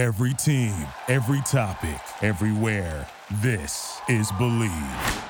Every team, every topic, everywhere. This is Bleav.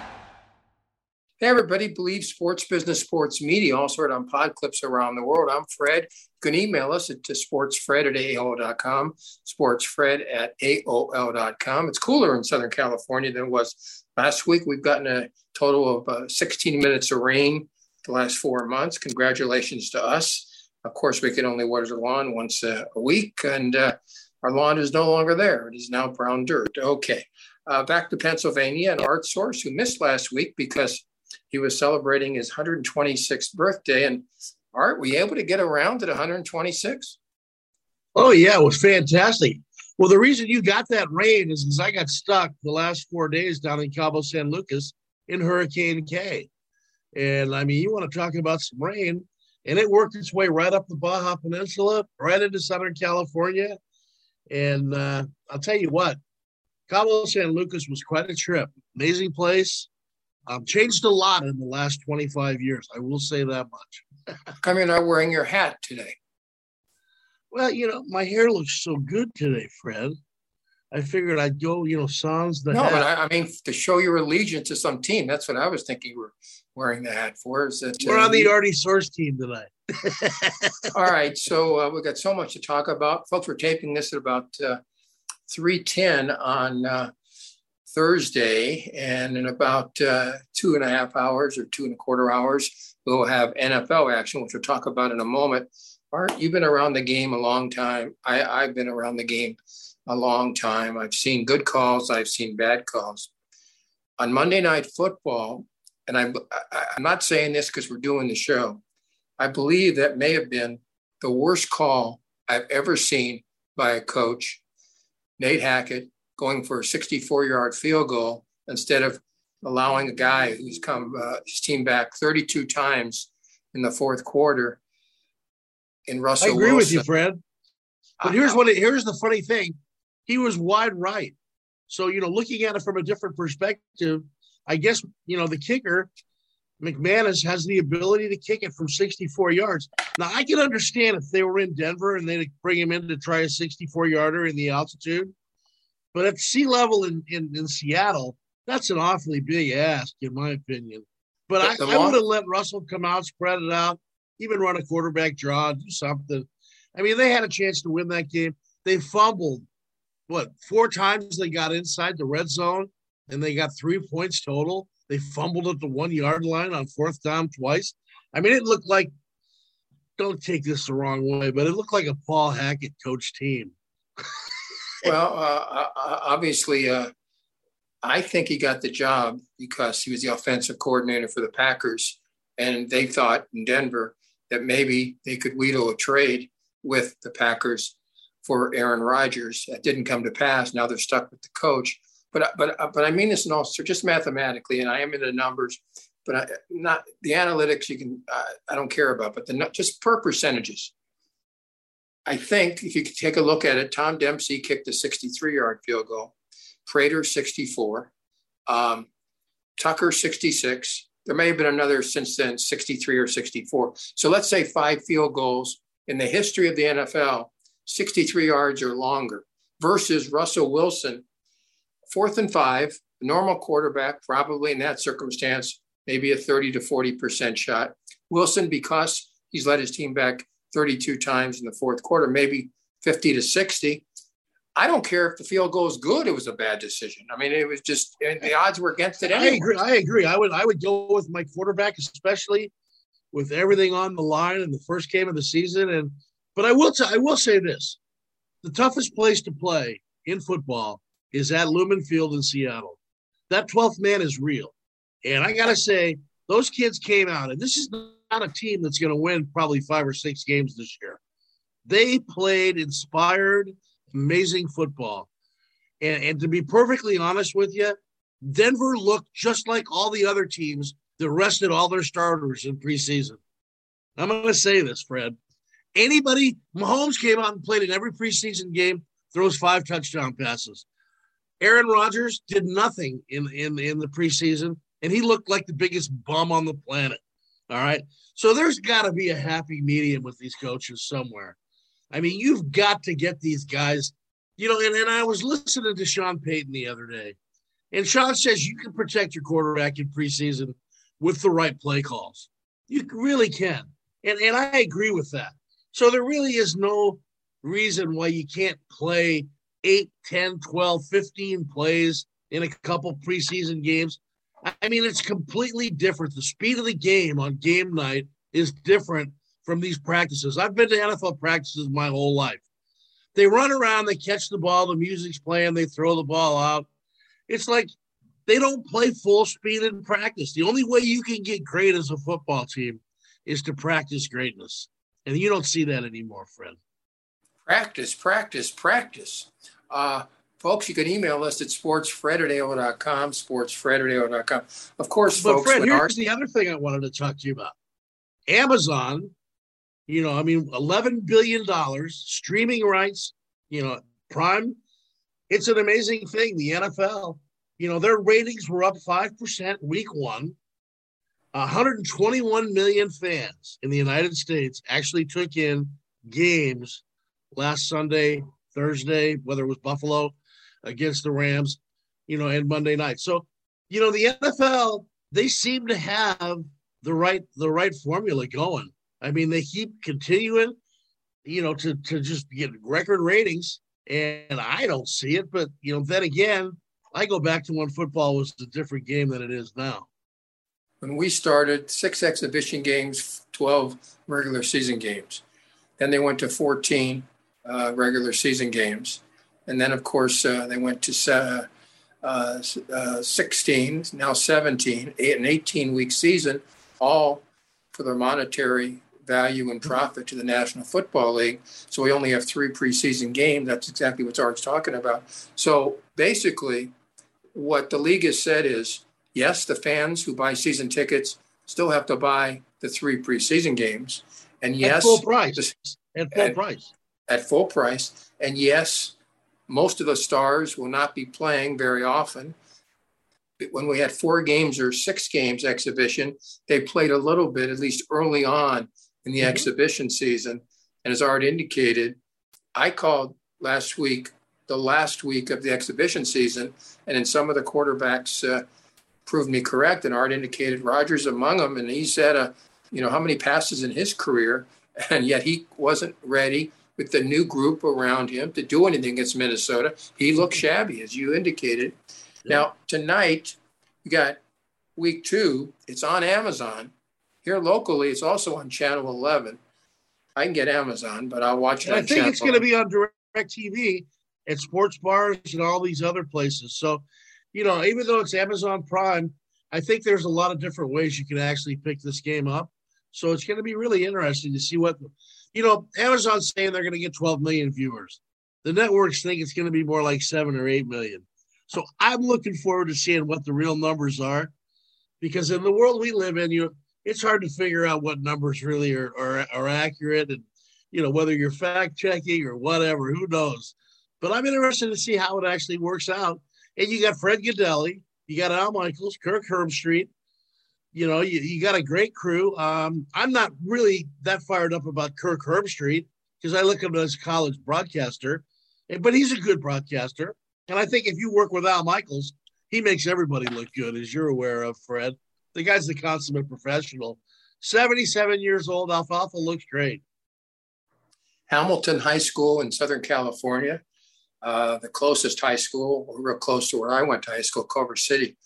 Hey, everybody, Bleav Sports Business Sports Media, also heard on pod clips around the world. I'm Fred. You can email us at sportsfred at AOL.com, sportsfred at AOL.com. It's cooler in Southern California than it was last week. We've gotten a total of uh, 16 minutes of rain the last four months. Congratulations to us. Of course, we can only water the lawn once a, a week, and uh, our lawn is no longer there. It is now brown dirt. Okay. Uh, back to Pennsylvania and Art Source, who missed last week because he was celebrating his 126th birthday. And Art, were you able to get around at 126? Oh, yeah, it was fantastic. Well, the reason you got that rain is because I got stuck the last four days down in Cabo San Lucas in Hurricane K. And I mean, you want to talk about some rain, and it worked its way right up the Baja Peninsula, right into Southern California. And uh, I'll tell you what, Cabo San Lucas was quite a trip. Amazing place. Um, changed a lot in the last 25 years. I will say that much. Come you're not wearing your hat today. Well, you know, my hair looks so good today, Fred. I figured I'd go, you know, sans the no, hat. but I, I, mean to show your allegiance to some team. That's what I was thinking you were wearing the hat for. Is that we're uh, on the Artie Source team tonight? all right, so uh, we've got so much to talk about, folks. We're taping this at about uh, three ten on uh, Thursday, and in about uh, two and a half hours or two and a quarter hours, we'll have NFL action, which we'll talk about in a moment. Art, you've been around the game a long time. I, I've been around the game a long time. I've seen good calls, I've seen bad calls. On Monday Night Football, and I'm, I'm not saying this because we're doing the show, I believe that may have been the worst call I've ever seen by a coach, Nate Hackett, going for a 64 yard field goal instead of allowing a guy who's come uh, his team back 32 times in the fourth quarter in Russell I agree Wilson. with you, Fred. But here's what it, here's the funny thing he was wide right. So, you know, looking at it from a different perspective, I guess, you know, the kicker, McManus, has the ability to kick it from 64 yards. Now, I can understand if they were in Denver and they'd bring him in to try a 64 yarder in the altitude. But at sea level in, in, in Seattle, that's an awfully big ask, in my opinion. But I, I would have let Russell come out, spread it out, even run a quarterback draw, do something. I mean, they had a chance to win that game. They fumbled what four times they got inside the red zone and they got three points total. They fumbled at the one yard line on fourth down twice. I mean, it looked like don't take this the wrong way, but it looked like a Paul Hackett coach team. well, uh, obviously, uh, I think he got the job because he was the offensive coordinator for the Packers, and they thought in Denver that maybe they could wheedle a trade with the Packers for Aaron Rodgers. That didn't come to pass. Now they're stuck with the coach. But but but I mean this in all just mathematically, and I am in the numbers, but I, not the analytics. You can uh, I don't care about, but the just per percentages. I think if you could take a look at it, Tom Dempsey kicked a 63-yard field goal, Prater 64, um, Tucker 66. There may have been another since then, 63 or 64. So let's say five field goals in the history of the NFL 63 yards or longer versus Russell Wilson, fourth and five, normal quarterback, probably in that circumstance, maybe a 30 to 40% shot. Wilson, because he's led his team back 32 times in the fourth quarter, maybe 50 to 60. I don't care if the field goal is good. It was a bad decision. I mean, it was just the odds were against it. Anyway. I agree. I agree. I would I would go with my quarterback, especially with everything on the line in the first game of the season. And but I will t- I will say this: the toughest place to play in football is at Lumen Field in Seattle. That 12th man is real, and I gotta say those kids came out, and this is not a team that's going to win probably five or six games this year. They played inspired, amazing football, and, and to be perfectly honest with you, Denver looked just like all the other teams that rested all their starters in preseason. I'm going to say this, Fred. Anybody, Mahomes came out and played in every preseason game, throws five touchdown passes. Aaron Rodgers did nothing in, in, in the preseason, and he looked like the biggest bum on the planet. All right. So there's got to be a happy medium with these coaches somewhere. I mean, you've got to get these guys. you know, and, and I was listening to Sean Payton the other day, and Sean says you can protect your quarterback in preseason with the right play calls. You really can. And, and I agree with that. So there really is no reason why you can't play 8, 10, 12, 15 plays in a couple preseason games. I mean, it's completely different. The speed of the game on game night is different from these practices. I've been to NFL practices my whole life. They run around, they catch the ball, the music's playing, they throw the ball out. It's like they don't play full speed in practice. The only way you can get great as a football team is to practice greatness. And you don't see that anymore, Fred. Practice, practice, practice. Uh, folks, you can email us at sportsfred@aol.com, sportsfred@aol.com. Of course, but folks. Fred, here's our- the other thing I wanted to talk to you about. Amazon, you know, I mean, $11 billion streaming rights, you know, Prime. It's an amazing thing. The NFL, you know, their ratings were up 5% week one. 121 million fans in the United States actually took in games last Sunday, Thursday, whether it was Buffalo against the Rams, you know, and Monday night. So, you know, the NFL, they seem to have the right the right formula going. I mean, they keep continuing, you know, to to just get record ratings, and I don't see it. But you know, then again, I go back to when football was a different game than it is now. When we started, six exhibition games, twelve regular season games. Then they went to fourteen uh, regular season games, and then of course uh, they went to. Uh, uh, uh, 16, now 17, eight, an 18 week season all for their monetary value and profit to the National Football League. So we only have three preseason games. That's exactly what Art's talking about. So basically, what the league has said is yes, the fans who buy season tickets still have to buy the three preseason games. And yes, at full price. At full price. At full price. And yes, most of the stars will not be playing very often when we had four games or six games exhibition, they played a little bit, at least early on in the mm-hmm. exhibition season. And as Art indicated, I called last week the last week of the exhibition season, and then some of the quarterbacks uh, proved me correct. And Art indicated Rodgers among them, and he said, uh, you know, how many passes in his career, and yet he wasn't ready with the new group around him to do anything against Minnesota. He looked shabby, as you indicated. Now, tonight, we got week two. It's on Amazon. Here locally, it's also on Channel 11. I can get Amazon, but I'll watch it. I think Channel it's going to be on Direct TV at sports bars and all these other places. So, you know, even though it's Amazon Prime, I think there's a lot of different ways you can actually pick this game up. So it's going to be really interesting to see what, you know, Amazon's saying they're going to get 12 million viewers. The networks think it's going to be more like seven or eight million. So I'm looking forward to seeing what the real numbers are, because in the world we live in, you it's hard to figure out what numbers really are, are, are accurate, and you know whether you're fact checking or whatever. Who knows? But I'm interested to see how it actually works out. And you got Fred Gaudelli, you got Al Michaels, Kirk Herbstreit. You know, you, you got a great crew. Um, I'm not really that fired up about Kirk Herbstreit because I look at him as a college broadcaster, but he's a good broadcaster. And I think if you work with Al Michaels, he makes everybody look good, as you're aware of, Fred. The guy's the consummate professional. 77 years old, Alfalfa looks great. Hamilton High School in Southern California, uh, the closest high school, real close to where I went to high school, Culver City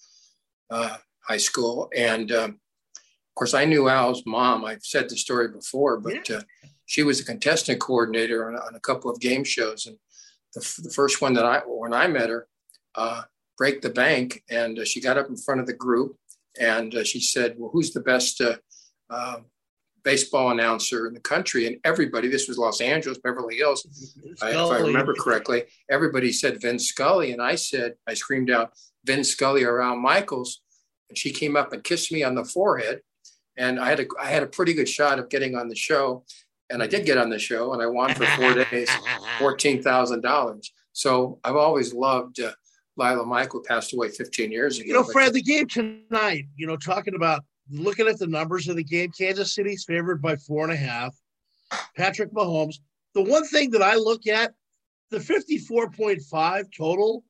uh, High School. And um, of course, I knew Al's mom. I've said the story before, but yeah. uh, she was a contestant coordinator on, on, a couple of game shows. And the, the first one that I, when I met her, uh, break the bank. And uh, she got up in front of the group and uh, she said, Well, who's the best uh, uh, baseball announcer in the country? And everybody, this was Los Angeles, Beverly Hills, I, if I remember correctly, everybody said Vin Scully. And I said, I screamed out, Vin Scully or Al Michaels. And she came up and kissed me on the forehead. And I had a, I had a pretty good shot of getting on the show and I did get on the show, and I won for four days, fourteen thousand dollars. So I've always loved uh, Lila Mike, who passed away fifteen years ago. You know, Fred, the game tonight. You know, talking about looking at the numbers of the game, Kansas City's favored by four and a half. Patrick Mahomes. The one thing that I look at, the 54.5 total,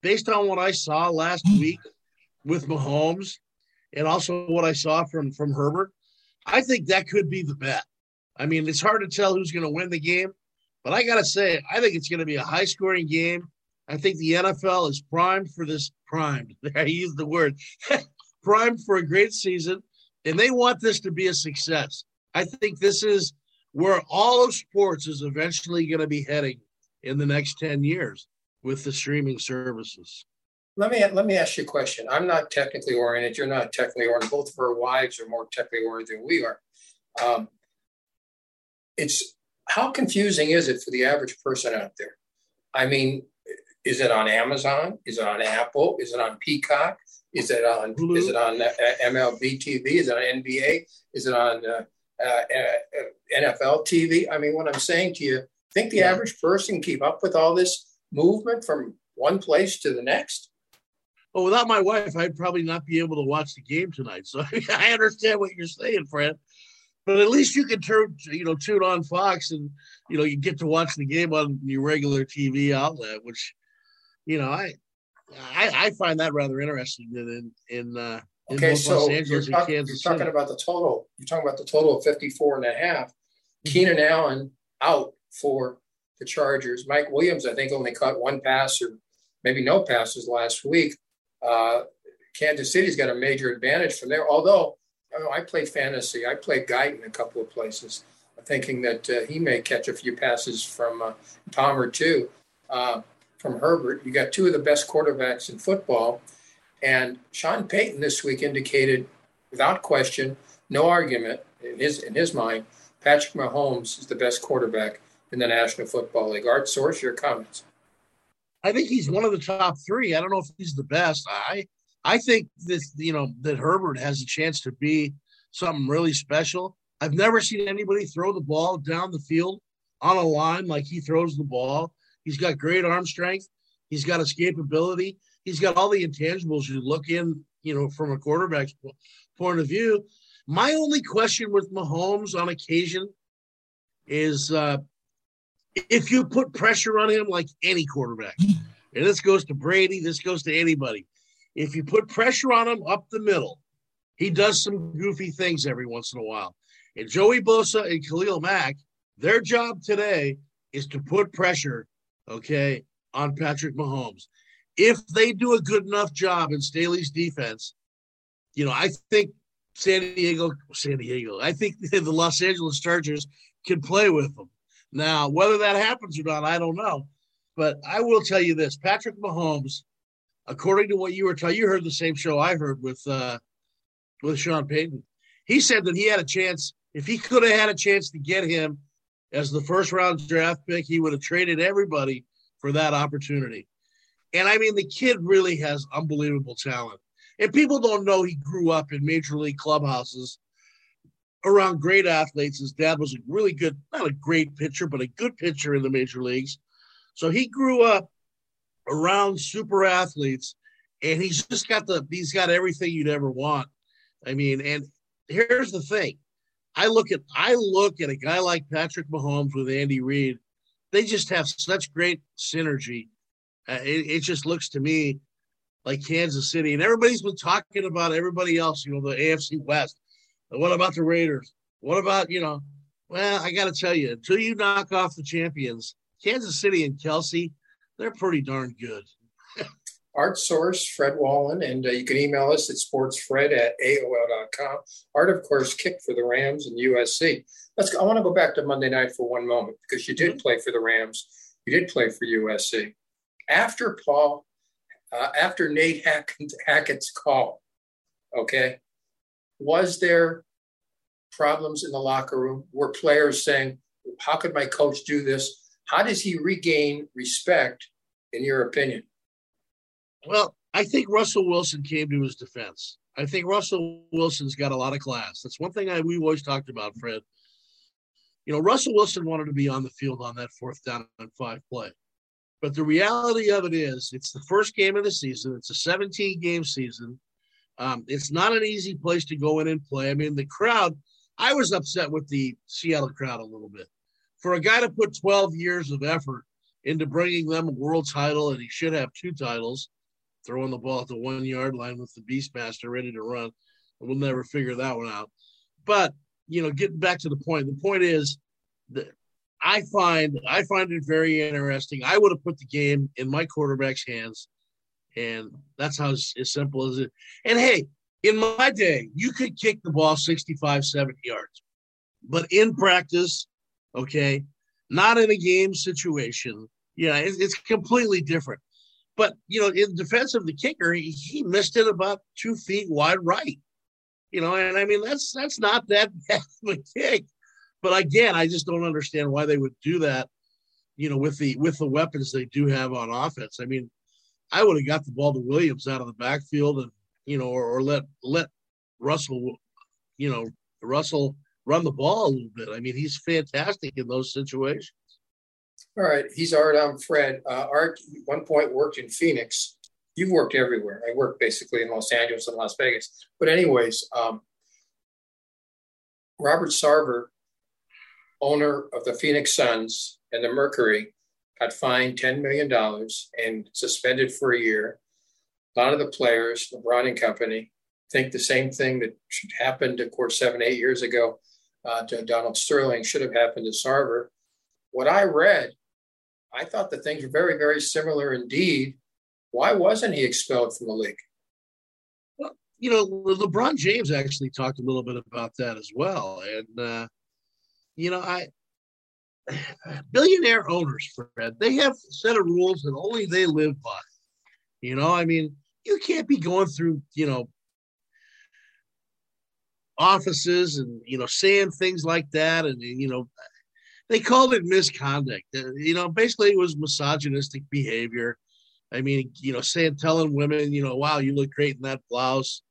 based on what I saw last week with Mahomes and also what I saw from from Herbert, I think that could be the bet. I mean, it's hard to tell who's going to win the game, but I got to say, I think it's going to be a high scoring game. I think the NFL is primed for this primed. I use the word primed for a great season, and they want this to be a success. I think this is where all of sports is eventually going to be heading in the next 10 years with the streaming services. Let me let me ask you a question. I'm not technically oriented. You're not technically oriented. Both of our wives are more technically oriented than we are. Um, it's how confusing is it for the average person out there? I mean, is it on Amazon? Is it on Apple? Is it on Peacock? Is it on Blue. is it on uh, MLB TV? Is it on NBA? Is it on uh, uh, uh NFL TV? I mean, what I'm saying to you, think the yeah. average person can keep up with all this movement from one place to the next? Well, without my wife, I'd probably not be able to watch the game tonight. So I understand what you're saying, Fred. But at least you can turn, you know, tune on Fox, and you know you get to watch the game on your regular TV outlet, which, you know, I, I, I find that rather interesting. in in uh, in okay, so Los Angeles you're, talk, you're talking about the total. You're talking about the total of 54 and a half. Mm-hmm. Keenan Allen out for the Chargers. Mike Williams, I think, only caught one pass or maybe no passes last week. Uh, Kansas City's got a major advantage from there. Although oh, I play fantasy, I play Guyton a couple of places, thinking that uh, he may catch a few passes from uh, Palmer too, uh, from Herbert. You got two of the best quarterbacks in football, and Sean Payton this week indicated, without question, no argument in his in his mind, Patrick Mahomes is the best quarterback in the National Football League. Art Source, your comments. I think he's one of the top three. I don't know if he's the best. I I think this, you know, that Herbert has a chance to be something really special. I've never seen anybody throw the ball down the field on a line like he throws the ball. He's got great arm strength. He's got escapability. He's got all the intangibles you look in, you know, from a quarterback's point of view. My only question with Mahomes on occasion is uh, if you put pressure on him like any quarterback, and this goes to Brady, this goes to anybody. If you put pressure on him up the middle, he does some goofy things every once in a while. And Joey Bosa and Khalil Mack, their job today is to put pressure, okay, on Patrick Mahomes. If they do a good enough job in Staley's defense, you know, I think San Diego, San Diego, I think the Los Angeles Chargers can play with them. Now, whether that happens or not, I don't know. But I will tell you this Patrick Mahomes, according to what you were telling, you heard the same show I heard with uh, with Sean Payton. He said that he had a chance, if he could have had a chance to get him as the first round draft pick, he would have traded everybody for that opportunity. And I mean, the kid really has unbelievable talent. And people don't know he grew up in major league clubhouses around great athletes. His dad was a really good, not a great pitcher, but a good pitcher in the major leagues. So he grew up around super athletes, and he's just got the he's got everything you'd ever want. I mean, and here's the thing. I look at I look at a guy like Patrick Mahomes with Andy Reid. They just have such great synergy. Uh, it, it just looks to me like Kansas City, and everybody's been talking about everybody else. You know, the AFC West. What about the Raiders? What about, you know, well, I got to tell you, until you knock off the champions, Kansas City and Kelce, they're pretty darn good. Art Source, Fred Wallin, and uh, you can email us at sportsfred at AOL.com. Art, of course, kicked for the Rams and USC. Let's. Go, I want to go back to Monday night for one moment because you did mm-hmm. play for the Rams. You did play for USC. After Paul, uh, after Nate Hackett's call, okay, was there problems in the locker room? Were players saying, How could my coach do this? How does he regain respect, in your opinion? Well, I think Russell Wilson came to his defense. I think Russell Wilson's got a lot of class. That's one thing I, we've always talked about, Fred. You know, Russell Wilson wanted to be on the field on that fourth down and five play. But the reality of it is, it's the first game of the season. It's a 17 game season. Um, it's not an easy place to go in and play. I mean, the crowd, I was upset with the Seattle crowd a little bit. For a guy to put 12 years of effort into bringing them a world title, and he should have two titles, throwing the ball at the one yard line with the Beastmaster ready to run. We'll never figure that one out. But you know, getting back to the point, the point is that I find I find it very interesting. I would have put the game in my quarterback's hands, and that's how as, simple as it. And hey, in my day, you could kick the ball 65, 70 yards, but in practice, okay, not in a game situation, yeah, it's, it's completely different. But you know, in defense of the kicker, he, he missed it about two feet wide right. You know, and I mean that's that's not that bad of a kick. But again, I just don't understand why they would do that. You know, with the with the weapons they do have on offense. I mean, I would have got the ball to Williams out of the backfield and you know, or, or let let Russell, you know, Russell run the ball a little bit. I mean, he's fantastic in those situations. All right, he's Art. I'm Fred. Uh, Art, one point worked in Phoenix. You've worked everywhere. I worked basically in Los Angeles and Las Vegas. But anyways, um, Robert Sarver, owner of the Phoenix Suns and the Mercury, got fined $10 million and suspended for a year. A lot of the players, LeBron and company, think the same thing that happened, of course, seven, eight years ago uh, to Donald Sterling should have happened to Sarver. What I read I thought the things were very, very similar indeed. Why wasn't he expelled from the league? Well, you know, LeBron James actually talked a little bit about that as well. And, uh, you know, I, billionaire owners, Fred, they have a set of rules that only they live by. You know, I mean, you can't be going through, you know, offices and, you know, saying things like that. And, you know, they called it misconduct. Uh, you know, basically it was misogynistic behavior. I mean, you know, saying telling women, you know, wow, you look great in that blouse.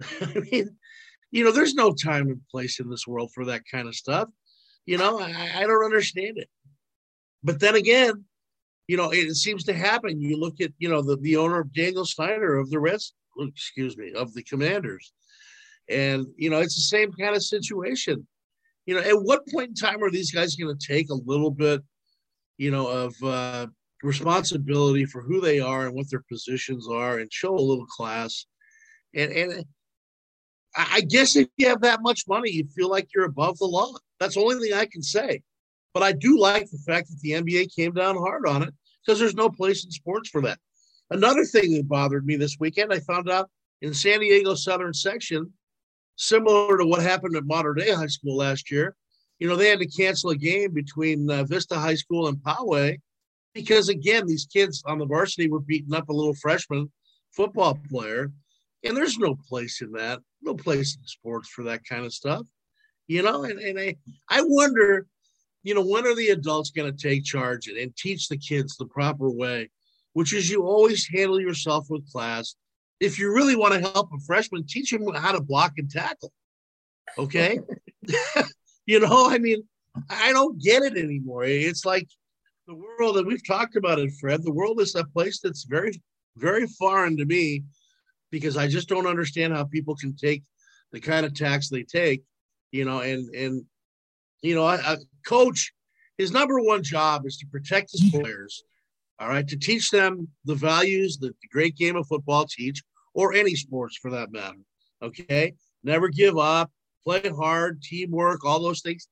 I mean, you know, there's no time and place in this world for that kind of stuff. You know, I, I don't understand it. But then again, you know, it, it seems to happen. You look at, you know, the, the owner of Daniel Snyder of the Reds, excuse me, of the Commanders. And, you know, it's the same kind of situation you know, at what point in time are these guys going to take a little bit, you know, of uh, responsibility for who they are and what their positions are, and show a little class? And and I guess if you have that much money, you feel like you're above the law. That's the only thing I can say. But I do like the fact that the NBA came down hard on it because there's no place in sports for that. Another thing that bothered me this weekend, I found out in San Diego Southern section, similar to what happened at Mater Dei High School last year. You know, they had to cancel a game between uh, Vista High School and Poway because, again, these kids on the varsity were beating up a little freshman football player. And there's no place in that, no place in sports for that kind of stuff. You know, and, and I, I wonder, you know, when are the adults going to take charge and, and teach the kids the proper way, which is you always handle yourself with class if you really want to help a freshman, teach him how to block and tackle. Okay. you know, I mean, I don't get it anymore. It's like the world, and we've talked about it, Fred. The world is a place that's very, very foreign to me because I just don't understand how people can take the kind of tax they take, you know, and, and, you know, a, a coach, his number one job is to protect his mm-hmm. players all right, to teach them the values that the great game of football teach, or any sports for that matter. Okay, never give up, play hard, teamwork, all those things.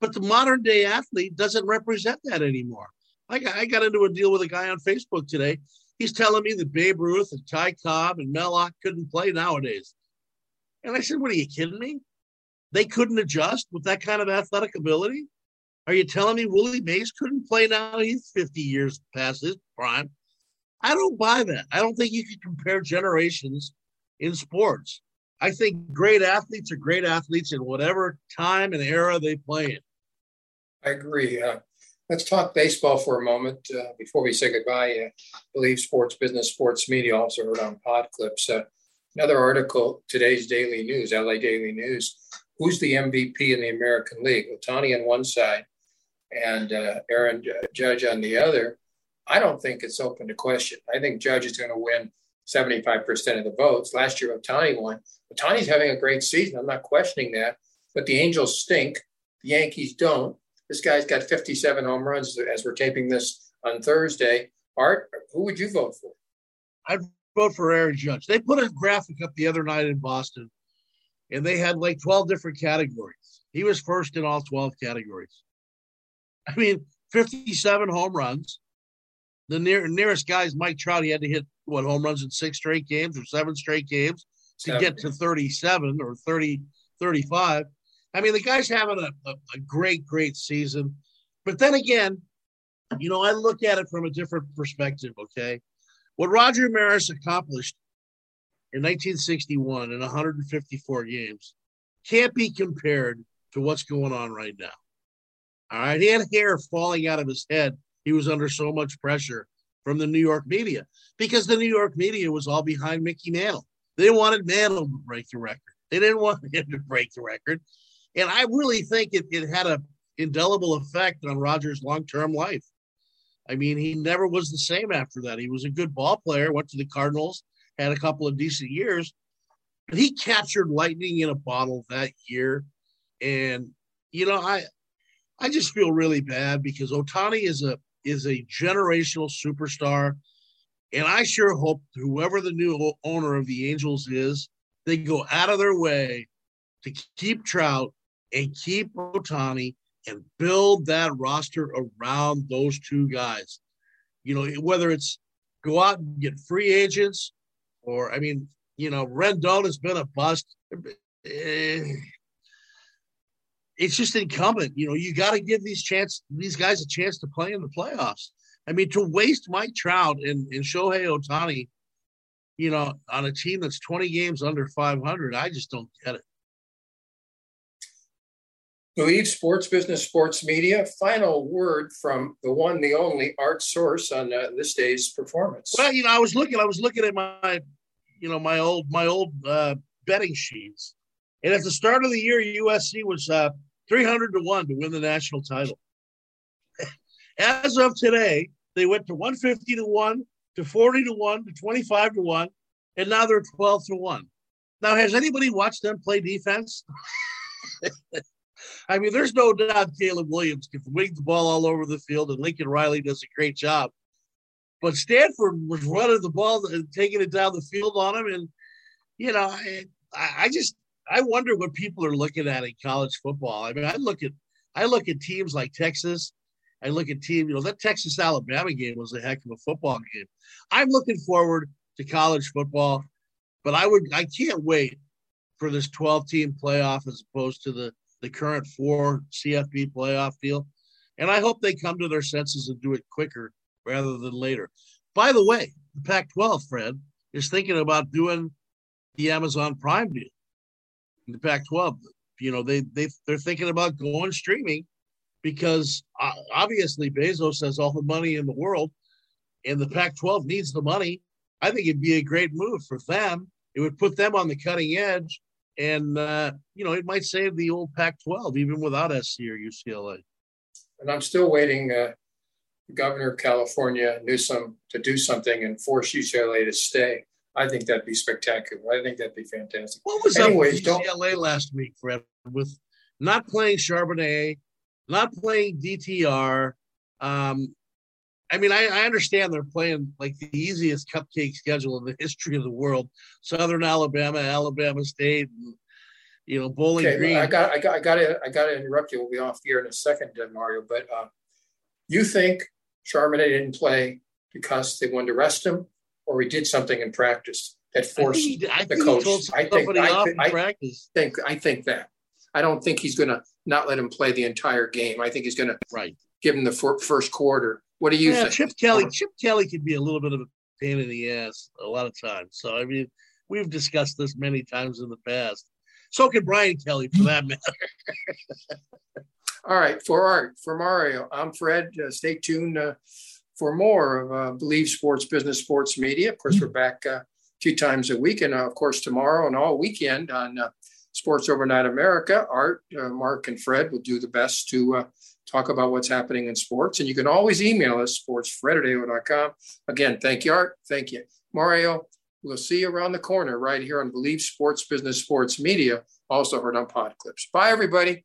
But the modern day athlete doesn't represent that anymore. I got, I got into a deal with a guy on Facebook today. He's telling me that Babe Ruth and Ty Cobb and Mel Ott couldn't play nowadays. And I said, What are you kidding me? They couldn't adjust with that kind of athletic ability? Are you telling me Willie Mays couldn't play now? He's 50 years past his prime. I don't buy that. I don't think you can compare generations in sports. I think great athletes are great athletes in whatever time and era they play in. I agree. Uh, let's talk baseball for a moment uh, before we say goodbye. Uh, I believe Sports Business, Sports Media also heard on Pod Clips. Uh, another article, today's Daily News, LA Daily News. Who's the MVP in the American League? Ohtani on one side, and uh, Aaron Judge on the other, I don't think it's open to question. I think Judge is going to win 75% of the votes. Last year, Ohtani won. Ohtani's having a great season. I'm not questioning that. But the Angels stink. The Yankees don't. This guy's got 57 home runs as we're taping this on Thursday. Art, who would you vote for? I'd vote for Aaron Judge. They put a graphic up the other night in Boston, and they had like 12 different categories. He was first in all 12 categories. I mean, 57 home runs. The near, nearest guy is Mike Trout. He had to hit what home runs in six straight games or seven straight games to seven. get to 37 or 30, 35. I mean, the guy's having a, a, a great, great season. But then again, you know, I look at it from a different perspective, okay? What Roger Maris accomplished in 1961 in 154 games can't be compared to what's going on right now. All right. He had hair falling out of his head. He was under so much pressure from the New York media because the New York media was all behind Mickey Mantle. They wanted Mantle to break the record. They didn't want him to break the record. And I really think it, it had a indelible effect on Rogers' long-term life. I mean, he never was the same after that. He was a good ball player, went to the Cardinals, had a couple of decent years, but he captured lightning in a bottle that year. And, you know, I I just feel really bad because Ohtani is a is a generational superstar. And I sure hope whoever the new owner of the Angels is, they go out of their way to keep Trout and keep Ohtani and build that roster around those two guys. You know, whether it's go out and get free agents or, I mean, you know, Rendon has been a bust. Eh, it's just incumbent. You know, you got to give these chance these guys a chance to play in the playoffs. I mean, to waste Mike Trout and, and Shohei Ohtani, you know, on a team that's 20 games under 500, I just don't get it. Bleav Sports Business Sports Media. Final word from the one, the only Art Source on uh, this day's performance. Well, you know, I was looking, I was looking at my, you know, my old, my old uh, betting sheets, and at the start of the year, USC was uh, 300 to 1 to win the national title. As of today, they went to 150 to 1, to 40 to 1, to 25 to 1, and now they're 12 to 1. Now, has anybody watched them play defense? I mean, there's no doubt Caleb Williams can wing the ball all over the field, and Lincoln Riley does a great job. But Stanford was running the ball and taking it down the field on him. And, you know, I, I just I wonder what people are looking at in college football. I mean, I look at I look at teams like Texas. I look at team, you know, that Texas Alabama game was a heck of a football game. I'm looking forward to college football, but I would I can't wait for this 12 team playoff as opposed to the the current four CFB playoff deal. And I hope they come to their senses and do it quicker rather than later. By the way, the Pac 12, Fred, is thinking about doing the Amazon Prime deal the Pac-12. You know, they they they're thinking about going streaming because uh, obviously Bezos has all the money in the world, and the Pac-12 needs the money. I think it'd be a great move for them. It would put them on the cutting edge, and uh, you know, it might save the old Pac-12 even without SC or UCLA. And I'm still waiting. Uh, Governor of California Newsom to do something and force UCLA to stay. I think that'd be spectacular. I think that'd be fantastic. What was Anyways, up with UCLA last week, Fred? With not playing Charbonnet, not playing DTR. Um, I mean, I, I, understand they're playing like the easiest cupcake schedule in the history of the world: Southern Alabama, Alabama State, and, you know, Bowling okay, Green. I got, I got, I got to, I got to interrupt you. We'll be off here in a second, Mario. But uh, you think Charbonnet didn't play because they wanted to rest him, or he did something in practice that forced he, I the coach. I think I, I think I think that. I don't think he's going to not let him play the entire game. I think he's going to right give him the for, first quarter. What do you yeah, think? Chip Kelly. Chip Kelly can be a little bit of a pain in the ass a lot of times. So I mean, we've discussed this many times in the past. So can Brian Kelly, for that matter. All right, for Art, for Mario, I'm Fred. Uh, stay tuned. Uh, for more of uh, Bleav Sports Business Sports Media. Of course, we're back uh, two times a week, and uh, of course, tomorrow and all weekend on uh, Sports Overnight America. Art, uh, Mark, and Fred will do the best to uh, talk about what's happening in sports. And you can always email us, sportsfred Again, thank you, Art. Thank you. Mario, we'll see you around the corner right here on Bleav Sports Business Sports Media, also heard on Pod Clips. Bye, everybody.